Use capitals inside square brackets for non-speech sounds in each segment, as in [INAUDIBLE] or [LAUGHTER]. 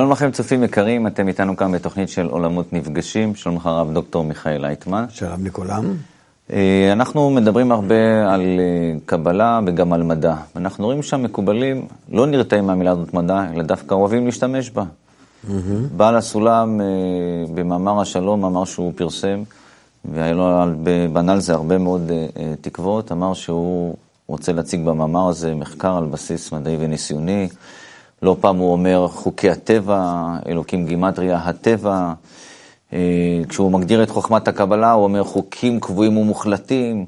שלום לכם צופים יקרים, אתם איתנו כאן בתוכנית של עולמות נפגשים. שלום לך הרב דוקטור מיכאל לייטמן. שלום לכולם. אה, אנחנו מדברים הרבה על אה, קבלה וגם על מדע. אנחנו רואים שהמקובלים לא נרתעים מהמילה הזאת מדע, אלא דווקא אוהבים להשתמש בה. Mm-hmm. בעל הסולם אה, במאמר השלום אמר שהוא פרסם, והיה לו בנה על זה הרבה מאוד תקוות, אמר שהוא רוצה להציג במאמר הזה מחקר על בסיס מדעי וניסיוני. לא פעם הוא אומר חוקי הטבע, אלוקים גימטריה, הטבע. אה, כשהוא מגדיר את חוכמת הקבלה, הוא אומר חוקים קבועים ומוחלטים.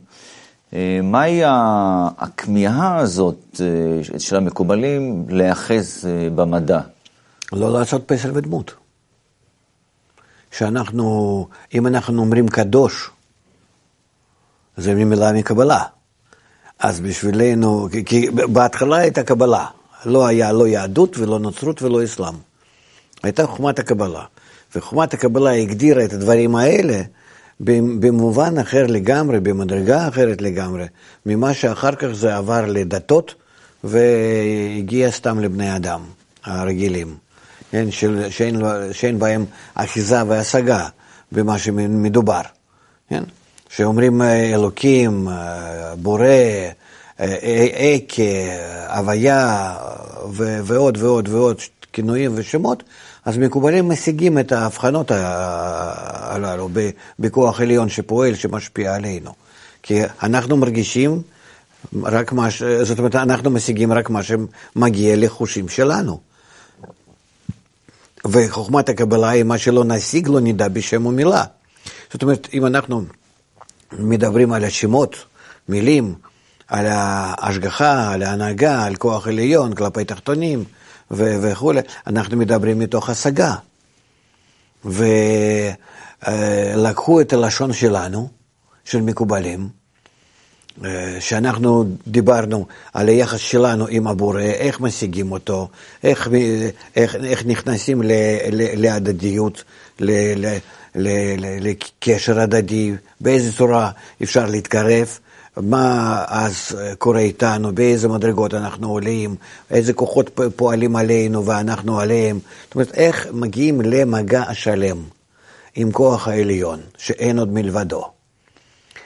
אה, מהי הכמיהה הזאת אה, של המקובלים להיאחז במדע? לא לעשות פסל ודמות. שאנחנו, אם אנחנו אומרים קדוש, זה ממילה מקבלה. אז בשבילנו, כי בהתחלה הייתה קבלה, לא היה לא יהדות ולא נוצרות ולא אסלאם. הייתה חוכמת הקבלה. וחוכמת הקבלה הגדירה את הדברים האלה במובן אחר לגמרי, במדרגה אחרת לגמרי, ממה שאחר כך זה עבר לדתות והגיע סתם לבני אדם הרגילים, כן, של, שאין, שאין בהם אחיזה והשגה במה שמדובר, כן? שאומרים אלוקים, בורא, אקה, הוויה ועוד ועוד ועוד כינויים ושמות, אז מקובלים משיגים את ההבחנות הללו בכוח עליון שפועל, שמשפיע עלינו. כי אנחנו מרגישים רק מה ש... זאת אומרת, אנחנו משיגים רק מה שמגיע לחושים שלנו. וחוכמת הקבלה היא מה שלא נשיג, לא נדע בשם ומילה. זאת אומרת, אם אנחנו מדברים על השמות, מילים, על ההשגחה, על ההנהגה, על כוח עליון כלפי תחתונים וכולי, אנחנו מדברים מתוך השגה. ולקחו את הלשון שלנו, של מקובלים, שאנחנו דיברנו על היחס שלנו עם הבורא, איך משיגים אותו, איך, איך, איך נכנסים ל, ל, להדדיות, ל, ל, ל, ל, לקשר הדדי, באיזה צורה אפשר להתקרב, מה אז קורה איתנו, באיזה מדרגות אנחנו עולים, איזה כוחות פועלים עלינו ואנחנו עליהם. זאת אומרת, איך מגיעים למגע השלם עם כוח העליון, שאין עוד מלבדו.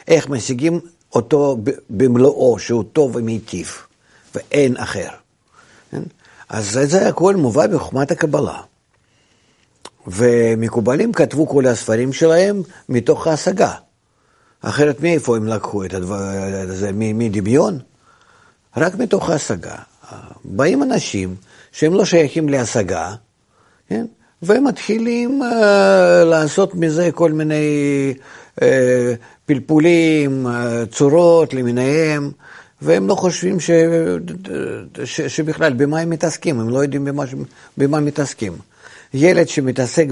איך משיגים אותו במלואו, שהוא טוב ומיטיב, ואין אחר. כן? אז זה הכל מובא בחוכמת הקבלה. ומקובלים כתבו כל הספרים שלהם מתוך ההשגה. אחרת מאיפה הם לקחו את הדבר הזה? מדמיון? רק מתוך ההשגה. באים אנשים שהם לא שייכים להשגה, כן? והם מתחילים uh, לעשות מזה כל מיני uh, פלפולים, uh, צורות למיניהם, והם לא חושבים ש, ש, שבכלל במה הם מתעסקים, הם לא יודעים במה, במה מתעסקים. ילד שמתעסק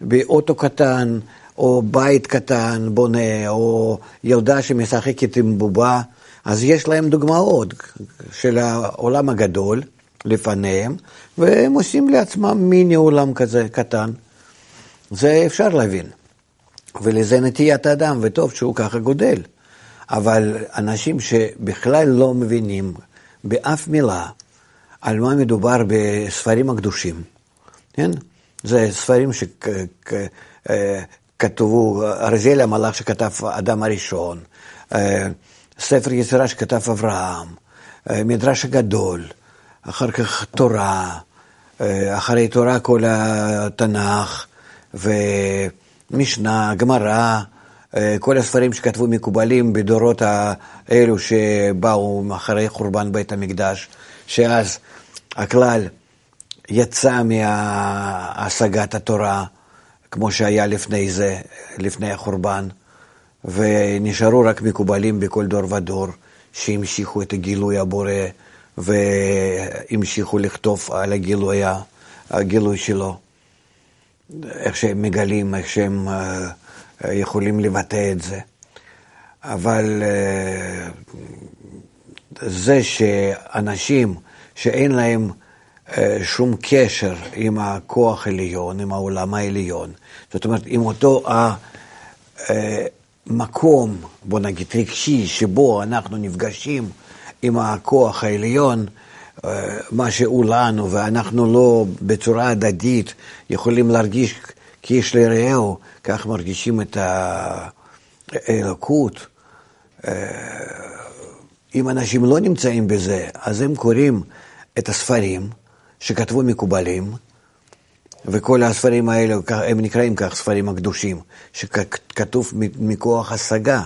באוטו קטן, או בית קטן בונה, או ילדה שמשחקת עם בובה, אז יש להם דוגמאות של העולם הגדול לפניהם, והם עושים לעצמם מיני עולם כזה קטן. זה אפשר להבין. ולזה נטיית האדם, וטוב שהוא ככה גודל. אבל אנשים שבכלל לא מבינים באף מילה על מה מדובר בספרים הקדושים, כן? זה ספרים ש... כתבו, ארזיאל המלאך שכתב אדם הראשון, אה, ספר יצירה שכתב אברהם, אה, מדרש הגדול, אחר כך תורה, אה, אחרי תורה כל התנ"ך, ומשנה, גמרא, כל הספרים שכתבו מקובלים בדורות האלו שבאו אחרי חורבן בית המקדש, שאז הכלל יצא מהשגת התורה. כמו שהיה לפני זה, לפני החורבן, ונשארו רק מקובלים בכל דור ודור, שהמשיכו את הגילוי הבורא, והמשיכו לכתוב על הגילוי, הגילוי שלו, איך שהם מגלים, איך שהם uh, יכולים לבטא את זה. אבל uh, זה שאנשים שאין להם אה, שום קשר עם הכוח העליון, עם העולם העליון. זאת אומרת, עם אותו המקום, אה, בוא נגיד רגשי, שבו אנחנו נפגשים עם הכוח העליון, מה שהוא לנו, ואנחנו לא בצורה הדדית יכולים להרגיש כאיש לרעהו, כך מרגישים את האלוקות. אם אנשים לא נמצאים בזה, אז הם קוראים את הספרים שכתבו מקובלים, וכל הספרים האלה, הם נקראים כך ספרים הקדושים, שכתוב מכוח השגה.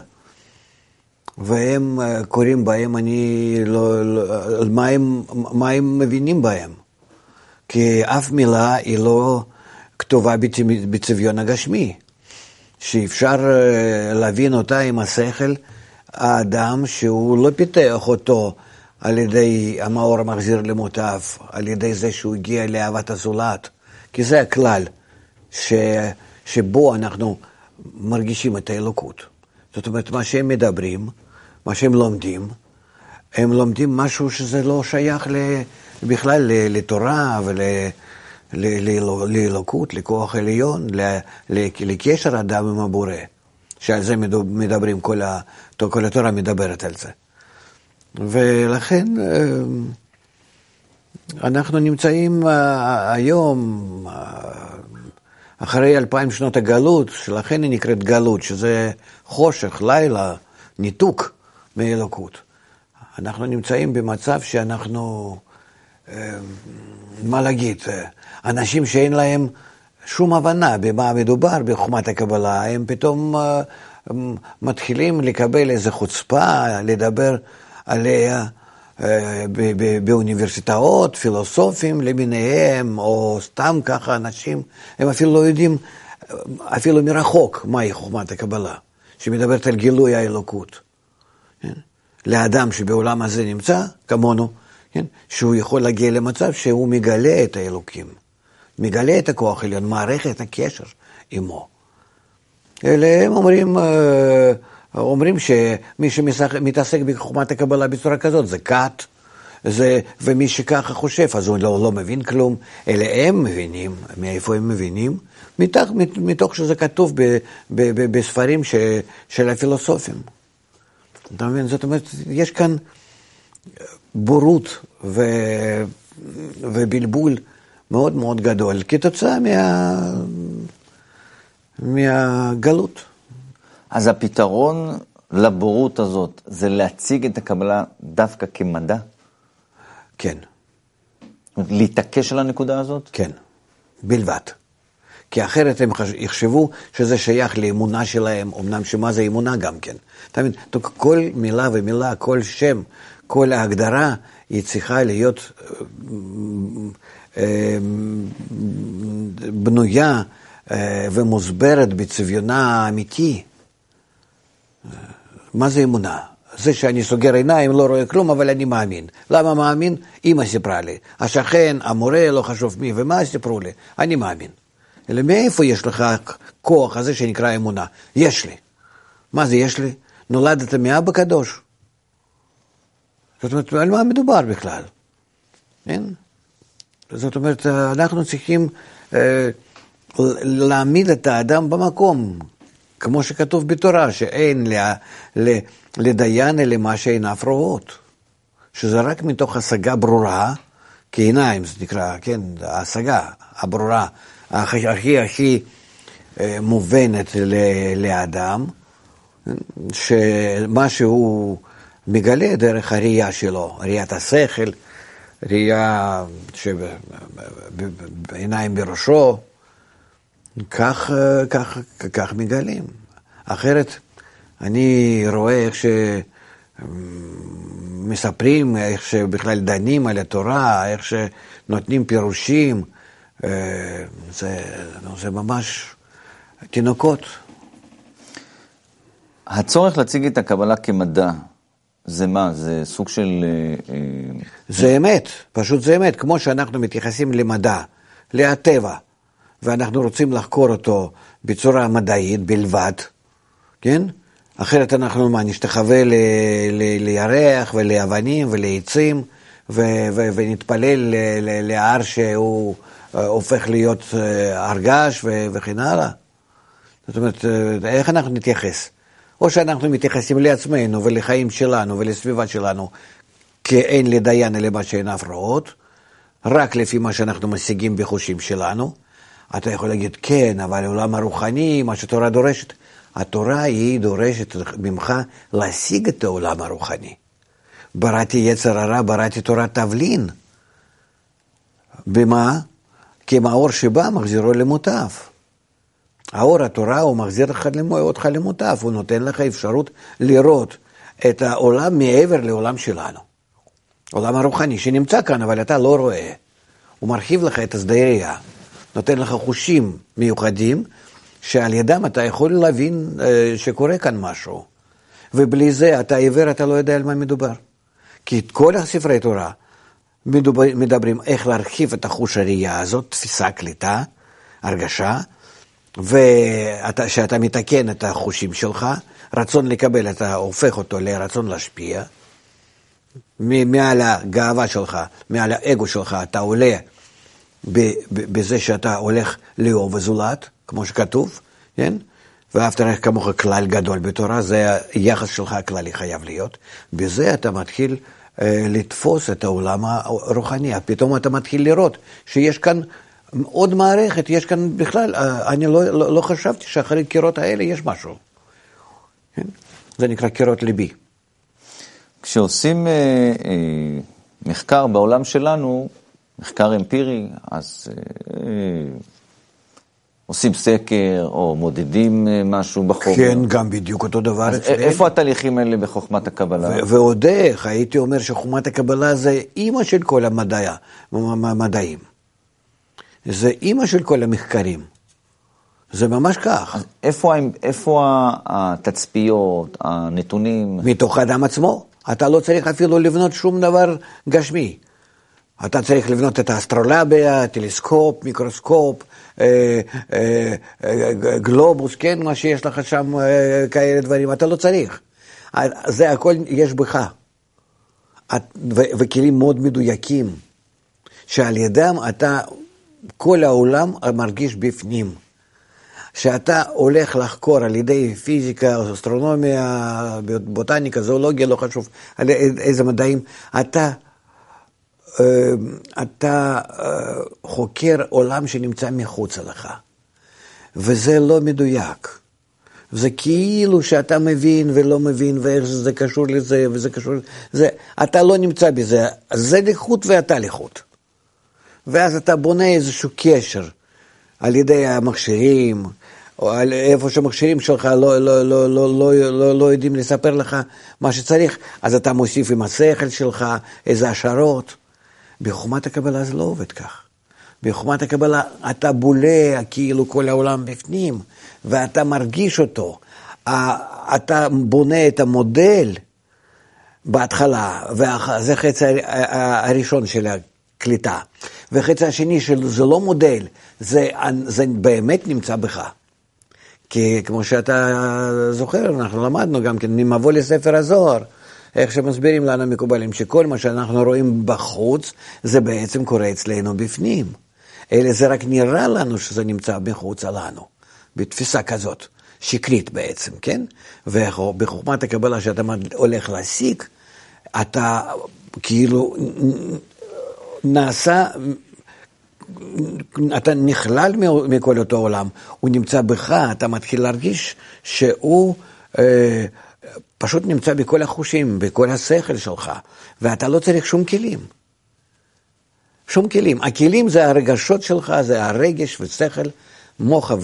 והם אה, קוראים בהם, אני לא, לא מה, הם, מה הם מבינים בהם. כי אף מילה היא לא כתובה בצביון הגשמי, שאפשר אה, להבין אותה עם השכל האדם שהוא לא פיתח אותו על ידי המאור המחזיר למוטב, על ידי זה שהוא הגיע לאהבת הזולת, כי זה הכלל ש, שבו אנחנו מרגישים את האלוקות. זאת אומרת, מה שהם מדברים, מה שהם לומדים, הם לומדים משהו שזה לא שייך בכלל לתורה ולאלוקות, לכוח עליון, לקשר אדם עם הבורא, שעל זה מדברים, כל התורה מדברת על זה. ולכן אה, אנחנו נמצאים אה, היום, אה, אחרי אלפיים שנות הגלות, שלכן היא נקראת גלות, שזה חושך, לילה, ניתוק. מאלוקות. אנחנו נמצאים במצב שאנחנו, מה להגיד, אנשים שאין להם שום הבנה במה מדובר בחוכמת הקבלה, הם פתאום מתחילים לקבל איזו חוצפה, לדבר עליה באוניברסיטאות, פילוסופים למיניהם, או סתם ככה אנשים, הם אפילו לא יודעים, אפילו מרחוק, מהי חוכמת הקבלה, שמדברת על גילוי האלוקות. כן? לאדם שבעולם הזה נמצא, כמונו, כן? שהוא יכול להגיע למצב שהוא מגלה את האלוקים, מגלה את הכוח העליון, מערכת הקשר עמו. אלה הם אומרים, אה, אומרים שמי שמתעסק בחוכמת הקבלה בצורה כזאת זה כת, זה, ומי שככה חושב, אז הוא לא, לא מבין כלום, אלא הם מבינים, מאיפה הם מבינים? מתוך, מתוך שזה כתוב ב, ב, ב, בספרים ש, של הפילוסופים. אתה מבין? זאת אומרת, יש כאן בורות ו... ובלבול מאוד מאוד גדול, כתוצאה מה... מהגלות. אז הפתרון לבורות הזאת זה להציג את הקבלה דווקא כמדע? כן. להתעקש על הנקודה הזאת? כן, בלבד. כי אחרת הם יחשבו שזה שייך לאמונה שלהם, אמנם שמה זה אמונה גם כן. אתה מבין? כל מילה ומילה, כל שם, כל ההגדרה, היא צריכה להיות אה, אה, בנויה אה, ומוסברת בצביונה האמיתי. מה זה אמונה? זה שאני סוגר עיניים, לא רואה כלום, אבל אני מאמין. למה מאמין? אמא סיפרה לי. השכן, המורה, לא חשוב מי ומה סיפרו לי. אני מאמין. אלא מאיפה יש לך כוח הזה שנקרא אמונה? יש לי. מה זה יש לי? נולדת מאבא קדוש. זאת אומרת, על מה מדובר בכלל? כן? זאת אומרת, אנחנו צריכים אה, להעמיד את האדם במקום, כמו שכתוב בתורה, שאין לה, לדיין אלה מה שעיניו רואות. שזה רק מתוך השגה ברורה, כעיניים זה נקרא, כן, ההשגה הברורה, הכי הכי, הכי אה, מובנת לאדם, שמה שהוא מגלה דרך הראייה שלו, ראיית השכל, ראייה שבעיניים בראשו, כך, כך, כך מגלים. אחרת, אני רואה איך שמספרים, איך שבכלל דנים על התורה, איך שנותנים פירושים, אה, זה, זה ממש תינוקות. הצורך להציג את הקבלה כמדע, זה מה? זה סוג של... אה, אה, זה אמת, פשוט זה אמת. כמו שאנחנו מתייחסים למדע, לטבע, ואנחנו רוצים לחקור אותו בצורה מדעית בלבד, כן? אחרת אנחנו מה, נשתחווה לירח ולאבנים ולעצים ונתפלל להר שהוא הופך להיות הר געש וכן הלאה. זאת אומרת, איך אנחנו נתייחס? או שאנחנו מתייחסים לעצמנו ולחיים שלנו ולסביבה שלנו כי אין לדיין אלא מה שאין הפרעות, רק לפי מה שאנחנו משיגים בחושים שלנו. אתה יכול להגיד, כן, אבל העולם הרוחני, מה שתורה דורשת, התורה היא דורשת ממך להשיג את העולם הרוחני. בראתי יצר הרע, בראתי תורת תבלין. במה? כי מאור שבא מחזירו למוטב. האור התורה הוא מחזיר אותך למוטב, הוא נותן לך אפשרות לראות את העולם מעבר לעולם שלנו. עולם הרוחני שנמצא כאן, אבל אתה לא רואה. הוא מרחיב לך את השדה ראייה, נותן לך חושים מיוחדים, שעל ידם אתה יכול להבין אה, שקורה כאן משהו. ובלי זה אתה עיוור, אתה לא יודע על מה מדובר. כי את כל הספרי תורה מדובר, מדברים איך להרחיב את החוש הראייה הזאת, תפיסה, קליטה, הרגשה, ושאתה מתקן את החושים שלך, רצון לקבל, אתה הופך אותו לרצון להשפיע. מעל הגאווה שלך, מעל האגו שלך, אתה עולה בזה שאתה הולך לאהוב הזולת, כמו שכתוב, כן? ואהבת לך כמוך כלל גדול בתורה, זה היחס שלך הכללי חייב להיות. בזה אתה מתחיל אה, לתפוס את העולם הרוחני, פתאום אתה מתחיל לראות שיש כאן עוד מערכת, יש כאן בכלל, אה, אני לא, לא, לא חשבתי שאחרי קירות האלה יש משהו. כן? זה נקרא קירות ליבי. כשעושים אה, אה, מחקר בעולם שלנו, מחקר אמפירי, אז אה, עושים סקר או מודדים אה, משהו בחומר. כן, גם בדיוק אותו דבר. אז איפה התהליכים האלה בחוכמת הקבלה? ועוד איך, הייתי אומר שחוכמת הקבלה זה אימא של כל המדעיה, המדעים. זה אימא של כל המחקרים. זה ממש כך. אז איפה, איפה התצפיות, הנתונים? מתוך האדם עצמו. אתה לא צריך אפילו לבנות שום דבר גשמי. אתה צריך לבנות את האסטרולביה, טלסקופ, מיקרוסקופ, אה, אה, אה, גלובוס, כן, מה שיש לך שם, אה, כאלה דברים, אתה לא צריך. זה הכל יש בך. וכלים מאוד מדויקים, שעל ידם אתה, כל העולם מרגיש בפנים. שאתה הולך לחקור על ידי פיזיקה, אסטרונומיה, בוטניקה, זואולוגיה, לא חשוב, על איזה מדעים, אתה, אה, אתה אה, חוקר עולם שנמצא מחוץ לך, וזה לא מדויק. זה כאילו שאתה מבין ולא מבין, ואיך זה קשור לזה, וזה קשור לזה, אתה לא נמצא בזה, זה לחוט ואתה לחוט. ואז אתה בונה איזשהו קשר על ידי המכשירים, או על איפה שהמכשירים שלך לא, לא, לא, לא, לא, לא, לא יודעים לספר לך מה שצריך, אז אתה מוסיף עם השכל שלך איזה השערות. בחוכמת הקבלה זה לא עובד כך. בחוכמת הקבלה אתה בולע כאילו כל העולם בפנים, ואתה מרגיש אותו. אתה בונה את המודל בהתחלה, וזה חצי הראשון של הקליטה. וחצי השני של זה לא מודל, זה, זה באמת נמצא בך. כי כמו שאתה זוכר, אנחנו למדנו גם כן ממבוא לספר הזוהר, איך שמסבירים לנו מקובלים, שכל מה שאנחנו רואים בחוץ, זה בעצם קורה אצלנו בפנים. אלא זה רק נראה לנו שזה נמצא מחוץ לנו, בתפיסה כזאת, שקרית בעצם, כן? ובחוכמת הקבלה שאתה הולך להשיג, אתה כאילו נעשה אתה נכלל מכל אותו עולם, הוא נמצא בך, אתה מתחיל להרגיש שהוא אה, פשוט נמצא בכל החושים, בכל השכל שלך, ואתה לא צריך שום כלים. שום כלים. הכלים זה הרגשות שלך, זה הרגש ושכל, מוחה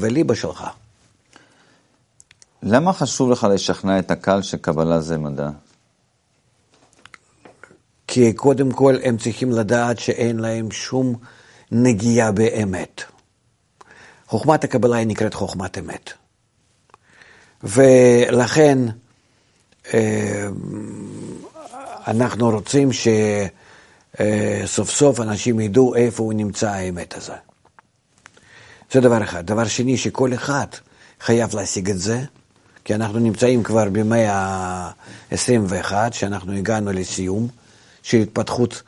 וליבה שלך. למה חשוב לך לשכנע את הקהל שקבלה זה מדע? כי קודם כל הם צריכים לדעת שאין להם שום נגיעה באמת. חוכמת הקבלה היא נקראת חוכמת אמת. ולכן אה, אנחנו רוצים שסוף סוף אנשים ידעו איפה הוא נמצא האמת הזה. זה דבר אחד. דבר שני, שכל אחד חייב להשיג את זה, כי אנחנו נמצאים כבר במאה ה-21, שאנחנו הגענו לסיום. של התפתחות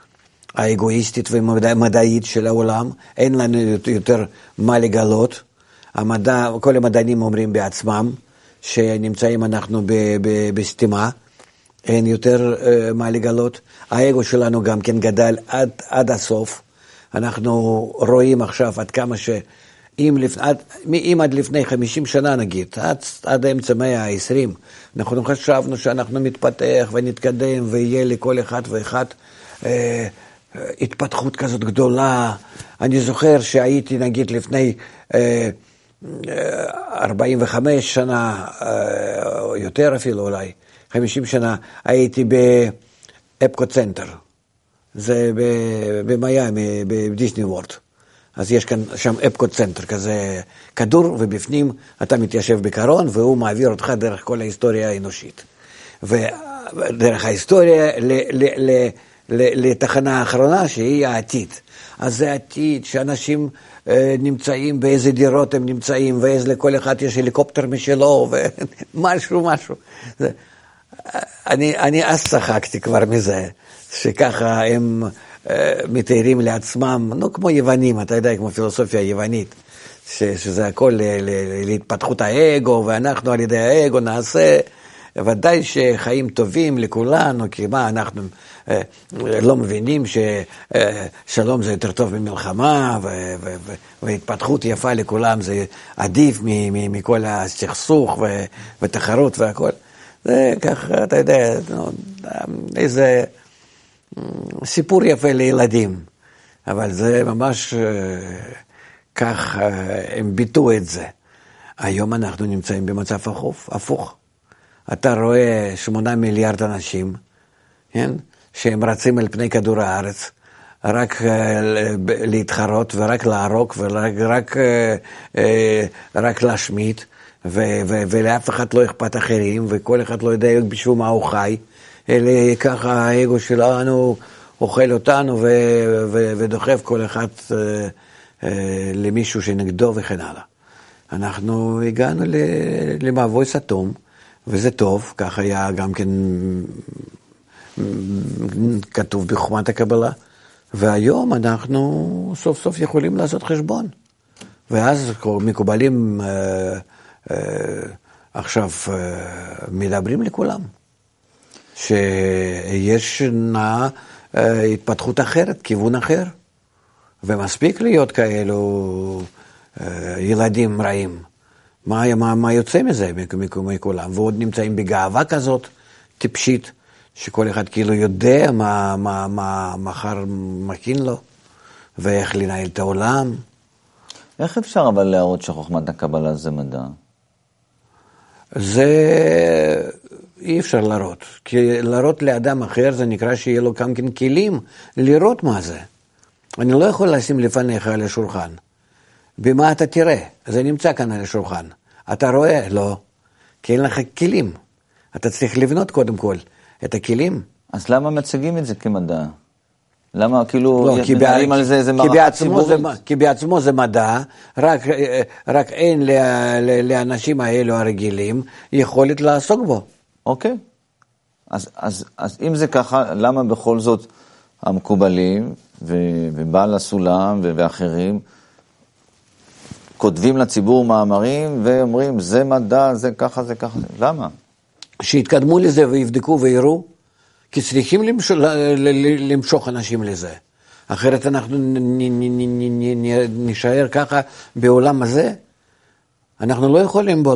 האגואיסטית והמדעית של העולם, אין לנו יותר מה לגלות. המדע, כל המדענים אומרים בעצמם שנמצאים אנחנו בסתימה, אין יותר uh, מה לגלות. האגו שלנו גם כן גדל עד, עד הסוף. אנחנו רואים עכשיו עד כמה ש... אם, לפ... עד, אם עד לפני 50 שנה נגיד, עד, עד אמצע המאה ה-20, אנחנו חשבנו שאנחנו נתפתח ונתקדם ויהיה לכל אחד ואחד אה, התפתחות כזאת גדולה. אני זוכר שהייתי נגיד לפני אה, 45 שנה, אה, או יותר אפילו אולי, 50 שנה, הייתי באפקו צנטר, זה במיאמי, בדיסני וורד. אז יש כאן, שם אפקו צנטר, כזה כדור, ובפנים אתה מתיישב בקרון, והוא מעביר אותך דרך כל ההיסטוריה האנושית. ודרך ההיסטוריה ל, ל, ל, ל, לתחנה האחרונה, שהיא העתיד. אז זה עתיד שאנשים אה, נמצאים, באיזה דירות הם נמצאים, ואיזה לכל אחד יש הליקופטר משלו, ומשהו, [LAUGHS] משהו. אני, אני אז צחקתי כבר מזה, שככה הם אה, מתארים לעצמם, נו, כמו יוונים, אתה יודע, כמו פילוסופיה יוונית, ש, שזה הכל ל, ל, להתפתחות האגו, ואנחנו על ידי האגו נעשה. ודאי שחיים טובים לכולנו, כי מה, אנחנו אה, לא מבינים ששלום זה יותר טוב ממלחמה, והתפתחות יפה לכולם זה עדיף מכל הסכסוך ותחרות והכל. זה ככה, אתה יודע, איזה סיפור יפה לילדים, אבל זה ממש אה, כך אה, הם ביטאו את זה. היום אנחנו נמצאים במצב הפוך. אתה רואה שמונה מיליארד אנשים, כן? שהם רצים על פני כדור הארץ, רק אה, להתחרות ורק להרוג ורק רק, אה, רק להשמיט, ולאף אחד לא אכפת אחרים, וכל אחד לא יודע בשביל מה הוא חי, אלא ככה האגו שלנו אוכל אותנו ודוחף כל אחד אה, למישהו שנגדו וכן הלאה. אנחנו הגענו למבוי סתום. וזה טוב, כך היה גם כן כתוב בחוכמת הקבלה, והיום אנחנו סוף סוף יכולים לעשות חשבון. ואז מקובלים אה, אה, עכשיו אה, מדברים לכולם, שיש נע אה, התפתחות אחרת, כיוון אחר, ומספיק להיות כאלו ילדים רעים. מה, מה, מה יוצא מזה מכולם? ועוד נמצאים בגאווה כזאת טיפשית, שכל אחד כאילו יודע מה, מה, מה מחר מכין לו, ואיך לנהל את העולם. איך אפשר אבל להראות שחוכמת הקבלה זה מדע? זה אי אפשר להראות. כי להראות לאדם אחר זה נקרא שיהיה לו גם כן כלים לראות מה זה. אני לא יכול לשים לפניך על השולחן. במה אתה תראה? זה נמצא כאן על השולחן. אתה רואה? לא. כי אין לך כלים. אתה צריך לבנות קודם כל את הכלים. אז למה מציגים את זה כמדע? למה כאילו לא, מנהלים על זה איזה מערכה ציבורית? זה, כי בעצמו זה מדע, רק, רק אין לאנשים האלו הרגילים יכולת לעסוק בו. אוקיי. אז, אז, אז אם זה ככה, למה בכל זאת המקובלים ובעל הסולם ואחרים כותבים לציבור מאמרים ואומרים, זה מדע, זה ככה, זה ככה, למה? שיתקדמו לזה ויבדקו ויראו, כי צריכים למשוך, למשוך אנשים לזה. אחרת אנחנו נישאר ככה בעולם הזה. אנחנו לא יכולים בו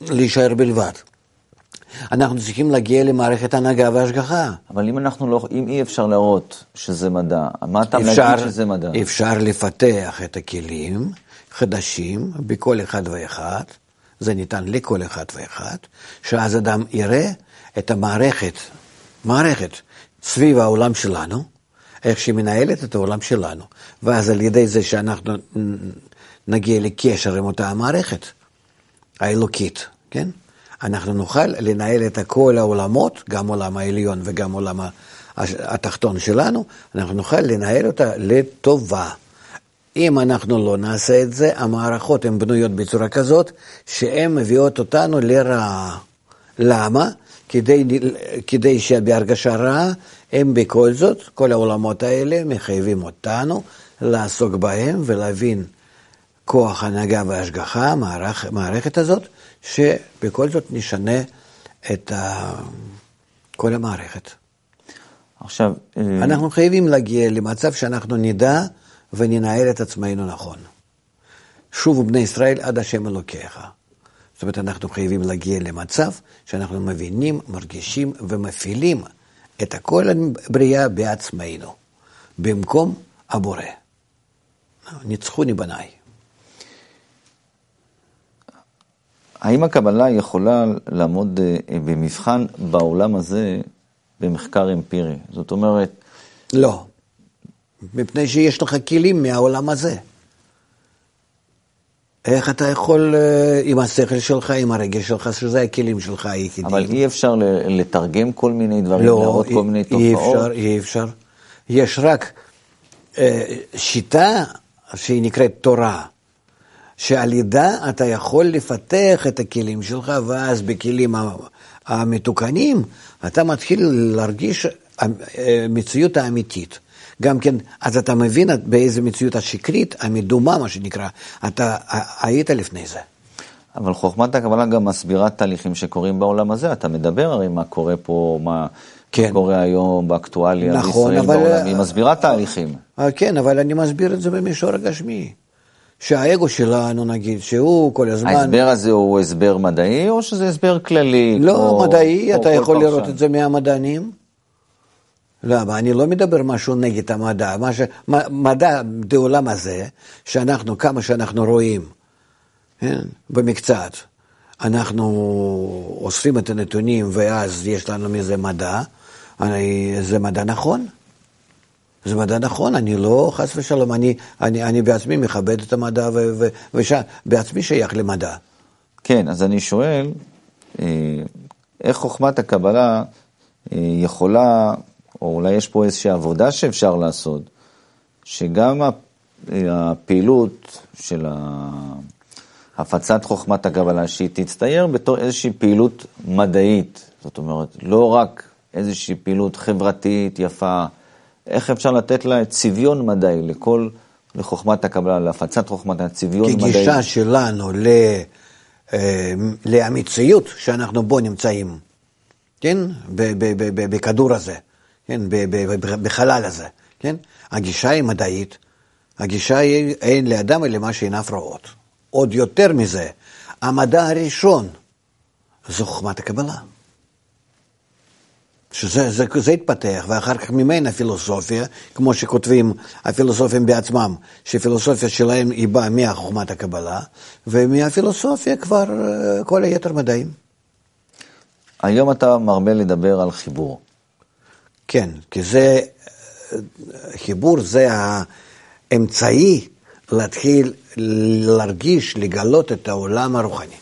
להישאר בלבד. אנחנו צריכים להגיע למערכת הנהגה והשגחה. אבל אם אנחנו לא, אם אי אפשר להראות שזה מדע, מה אתה להגיד שזה מדע? אפשר לפתח את הכלים חדשים בכל אחד ואחד, זה ניתן לכל אחד ואחד, שאז אדם יראה את המערכת, מערכת סביב העולם שלנו, איך שהיא מנהלת את העולם שלנו, ואז על ידי זה שאנחנו נגיע לקשר עם אותה המערכת האלוקית, כן? אנחנו נוכל לנהל את כל העולמות, גם עולם העליון וגם עולם התחתון שלנו, אנחנו נוכל לנהל אותה לטובה. אם אנחנו לא נעשה את זה, המערכות הן בנויות בצורה כזאת שהן מביאות אותנו לרעה. למה? כדי, כדי שבהרגשה רעה, הם בכל זאת, כל העולמות האלה מחייבים אותנו לעסוק בהם ולהבין כוח הנהגה והשגחה, המערכת הזאת, שבכל זאת נשנה את, ה, כל המערכת. עכשיו, אה, אנחנו חייבים להגיע למצב שאנחנו נדע וננהל את עצמנו נכון. שובו בני ישראל עד השם אלוקיך. זאת אומרת, אנחנו חייבים להגיע למצב שאנחנו מבינים, מרגישים ומפעילים את כל הבריאה בעצמנו, במקום הבורא. ניצחוני בניי. האם הקבלה יכולה לעמוד אה, במבחן בעולם הזה במחקר אמפירי? זאת אומרת, לא, מפני שיש לך כלים מהעולם הזה. איך אתה יכול אה, עם השכל שלך, עם הרגש שלך, שזה הכלים שלך היחידים. אבל אי אפשר לתרגם כל מיני דברים, לא, להראות כל מיני אי תופעות. אפשר, אי אפשר. יש רק אה, שיטה שהיא נקראת תורה, שעל ידה אתה יכול לפתח את הכלים שלך, ואז בכלים המתוקנים אתה מתחיל להרגיש המציאות האמיתית. גם כן, אז אתה מבין באיזה מציאות השקרית, המדומה, מה שנקרא, אתה היית לפני זה. אבל חוכמת הקבלה גם מסבירה תהליכים שקורים בעולם הזה. אתה מדבר הרי מה קורה פה, מה כן. קורה היום באקטואליה נכון, בישראל אבל- בעולם. היא מסבירה תהליכים. אה, כן, אבל אני מסביר את זה במישור הגשמי. שהאגו שלנו, נגיד, שהוא כל הזמן... ההסבר הזה הוא הסבר מדעי, או שזה הסבר כללי? לא כמו- מדעי, כמו אתה יכול פרשן? לראות את זה מהמדענים. למה? אני לא מדבר משהו נגד המדע. מה ש... מדע בעולם הזה, שאנחנו, כמה שאנחנו רואים, כן? במקצת, אנחנו אוספים את הנתונים ואז יש לנו מזה מדע, אני, זה מדע נכון. זה מדע נכון, אני לא, חס ושלום, אני, אני, אני בעצמי מכבד את המדע ובעצמי שייך למדע. כן, אז אני שואל, אה, איך חוכמת הקבלה אה, יכולה, או אולי יש פה איזושהי עבודה שאפשר לעשות, שגם הפעילות של הפצת חוכמת הקבלה, שהיא תצטייר בתור איזושהי פעילות מדעית, זאת אומרת, לא רק איזושהי פעילות חברתית יפה, איך אפשר לתת לה צביון מדעי לכל, לחוכמת הקבלה, להפצת חוכמת הצביון מדעי. כגישה שלנו ל, אה, לאמיציות שאנחנו בו נמצאים, כן? בכדור הזה, כן? בחלל הזה, כן? הגישה היא מדעית, הגישה היא אין לאדם אלא מה שעיניו רואות. עוד יותר מזה, המדע הראשון זו חוכמת הקבלה. שזה זה, זה התפתח, ואחר כך ממנה פילוסופיה, כמו שכותבים הפילוסופים בעצמם, שפילוסופיה שלהם היא באה מהחוכמת הקבלה, ומהפילוסופיה כבר אה, כל היתר מדעים. היום אתה מרבה לדבר על חיבור. כן, כי זה, אה, חיבור זה האמצעי להתחיל להרגיש, לגלות את העולם הרוחני.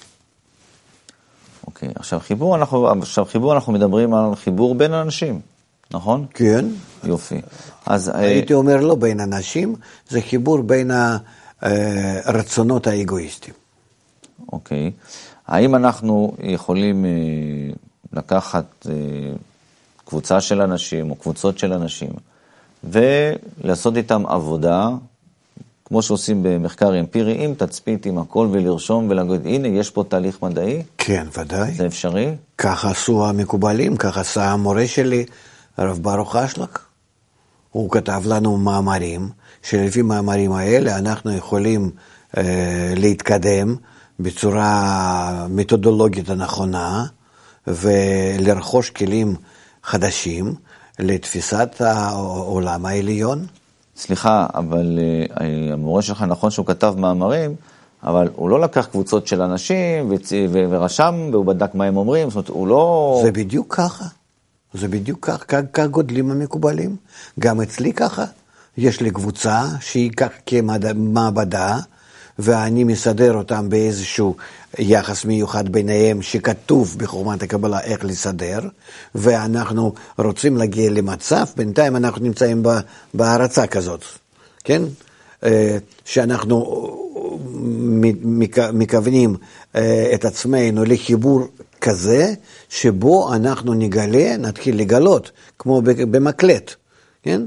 אוקיי, עכשיו חיבור, אנחנו, עכשיו חיבור אנחנו מדברים על חיבור בין אנשים, נכון? כן, יופי. אז אה, הייתי אומר לא בין אנשים, זה חיבור בין הרצונות האגואיסטיים. אוקיי. האם אנחנו יכולים אה, לקחת אה, קבוצה של אנשים או קבוצות של אנשים ולעשות איתם עבודה, כמו שעושים במחקר אמפירי, עם תצפית, עם הכל, ולרשום ולהגיד, הנה, יש פה תהליך מדעי, כן, ודאי. זה אפשרי? ככה עשו המקובלים, ככה עשה המורה שלי, הרב ברוך אשלג. הוא כתב לנו מאמרים, שלפי מאמרים האלה אנחנו יכולים אה, להתקדם בצורה מתודולוגית הנכונה ולרכוש כלים חדשים לתפיסת העולם העליון. סליחה, אבל אה, המורה שלך, נכון שהוא כתב מאמרים, אבל הוא לא לקח קבוצות של אנשים וצ... ו- ורשם, והוא בדק מה הם אומרים, זאת אומרת, הוא לא... זה בדיוק ככה. זה בדיוק כך, כך, כך גודלים המקובלים. גם אצלי ככה. יש לי קבוצה שהיא כך כמעבדה, ואני מסדר אותם באיזשהו יחס מיוחד ביניהם, שכתוב בחוכמת הקבלה איך לסדר, ואנחנו רוצים להגיע למצב, בינתיים אנחנו נמצאים בהרצה כזאת, כן? אה, שאנחנו מכוונים אה, את עצמנו לחיבור כזה, שבו אנחנו נגלה, נתחיל לגלות, כמו במקלט, כן?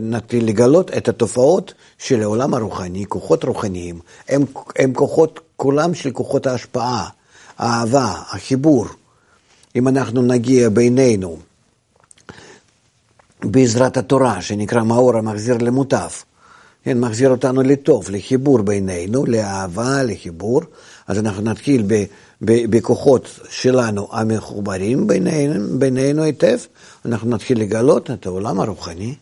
נתחיל לגלות את התופעות של העולם הרוחני, כוחות רוחניים, הם, הם כוחות, כולם של כוחות ההשפעה, האהבה, החיבור. אם אנחנו נגיע בינינו בעזרת התורה, שנקרא מאור המחזיר למוטב, כן, מחזיר אותנו לטוב, לחיבור בינינו, לאהבה, לחיבור, אז אנחנו נתחיל ב, בכוחות שלנו המחוברים בינינו, בינינו היטב, אנחנו נתחיל לגלות את העולם הרוחני.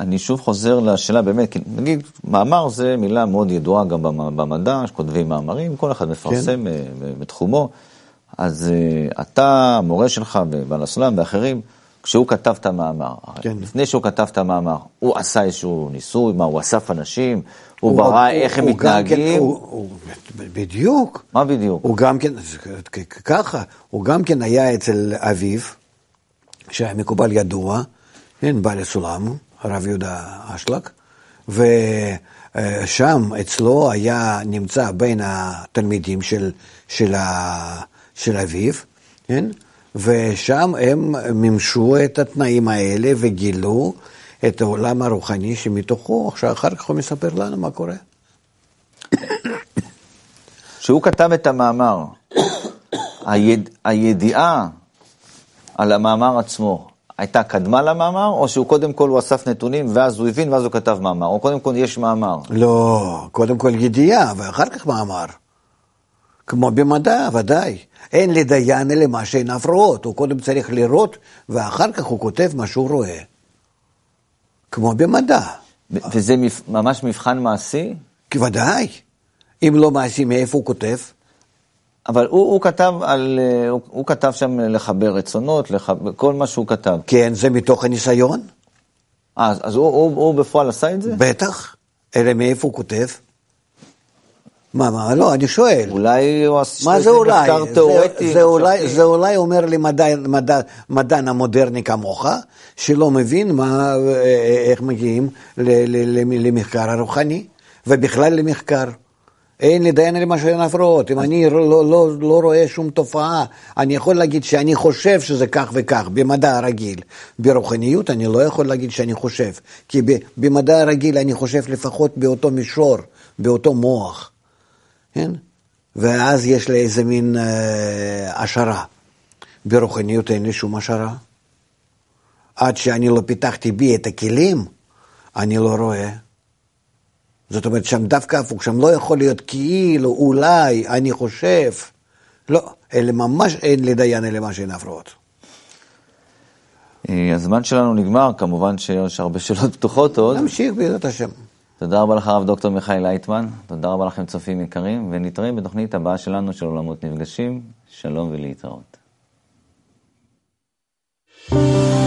אני שוב חוזר לשאלה באמת, כי נגיד, מאמר זה מילה מאוד ידועה גם במדע, שכותבים מאמרים, כל אחד מפרסם כן. בתחומו. אז אתה, המורה שלך, ובעל הסולם ואחרים, כשהוא כתב את המאמר, כן. לפני שהוא כתב את המאמר, הוא עשה איזשהו ניסוי, מה, הוא אסף אנשים, הוא, הוא ברא הוא, איך הם מתנהגים? כן, הוא, הוא, בדיוק. מה בדיוק? הוא גם כן, ככה, הוא גם כן היה אצל אביו, שהיה מקובל ידוע, כן, בעל הסולם, הרב יהודה אשלג, ושם אצלו היה נמצא בין התלמידים של, של, ה, של אביו, כן? ושם הם מימשו את התנאים האלה וגילו את העולם הרוחני שמתוכו, עכשיו אחר כך הוא מספר לנו מה קורה. כשהוא כתב את המאמר, היד... הידיעה על המאמר עצמו הייתה קדמה למאמר, או שהוא קודם כל הוא אסף נתונים ואז הוא הבין ואז הוא כתב מאמר, או קודם כל יש מאמר? לא, קודם כל ידיעה ואחר כך מאמר. כמו במדע, ודאי. אין לדיין אלא מה שאין הפרעות, הוא קודם צריך לראות, ואחר כך הוא כותב מה שהוא רואה. כמו במדע. וזה ממש מבחן מעשי? ודאי. אם לא מעשי, מאיפה הוא כותב? אבל הוא, הוא כתב על, הוא, הוא כתב שם לחבר רצונות, לחבר, כל מה שהוא כתב. כן, זה מתוך הניסיון. אז, אז הוא, הוא, הוא בפועל עשה את זה? בטח. אלא מאיפה הוא כותב? מה, מה, לא, אני שואל. אולי הוא עשה מה זה אולי? תיאורטי. זה, אולי, זה אולי אומר לי מדען, מדע, מדען המודרני כמוך, שלא מבין מה, איך מגיעים למחקר הרוחני, ובכלל למחקר. אין לי דיין למה שאין הפרעות. אם אני לא, לא, לא, לא רואה שום תופעה, אני יכול להגיד שאני חושב שזה כך וכך, במדע הרגיל. ברוחניות אני לא יכול להגיד שאני חושב, כי במדע הרגיל אני חושב לפחות באותו מישור, באותו מוח. כן? ואז יש לי איזה מין אה, השערה. ברוחניות אין לי שום השערה. עד שאני לא פיתחתי בי את הכלים, אני לא רואה. זאת אומרת, שם דווקא הפוך, שם לא יכול להיות כאילו, אולי, אני חושב. לא, אלה ממש אין לדיין אלה מה שאין הפרעות. אה, הזמן שלנו נגמר, כמובן שיש הרבה שאלות פתוחות עוד. נמשיך בעזרת השם. תודה רבה לך, הרב דוקטור מיכאל לייטמן. תודה רבה לכם, צופים יקרים, ונתראה בתוכנית הבאה שלנו של עולמות נפגשים. שלום ולהתראות. thank you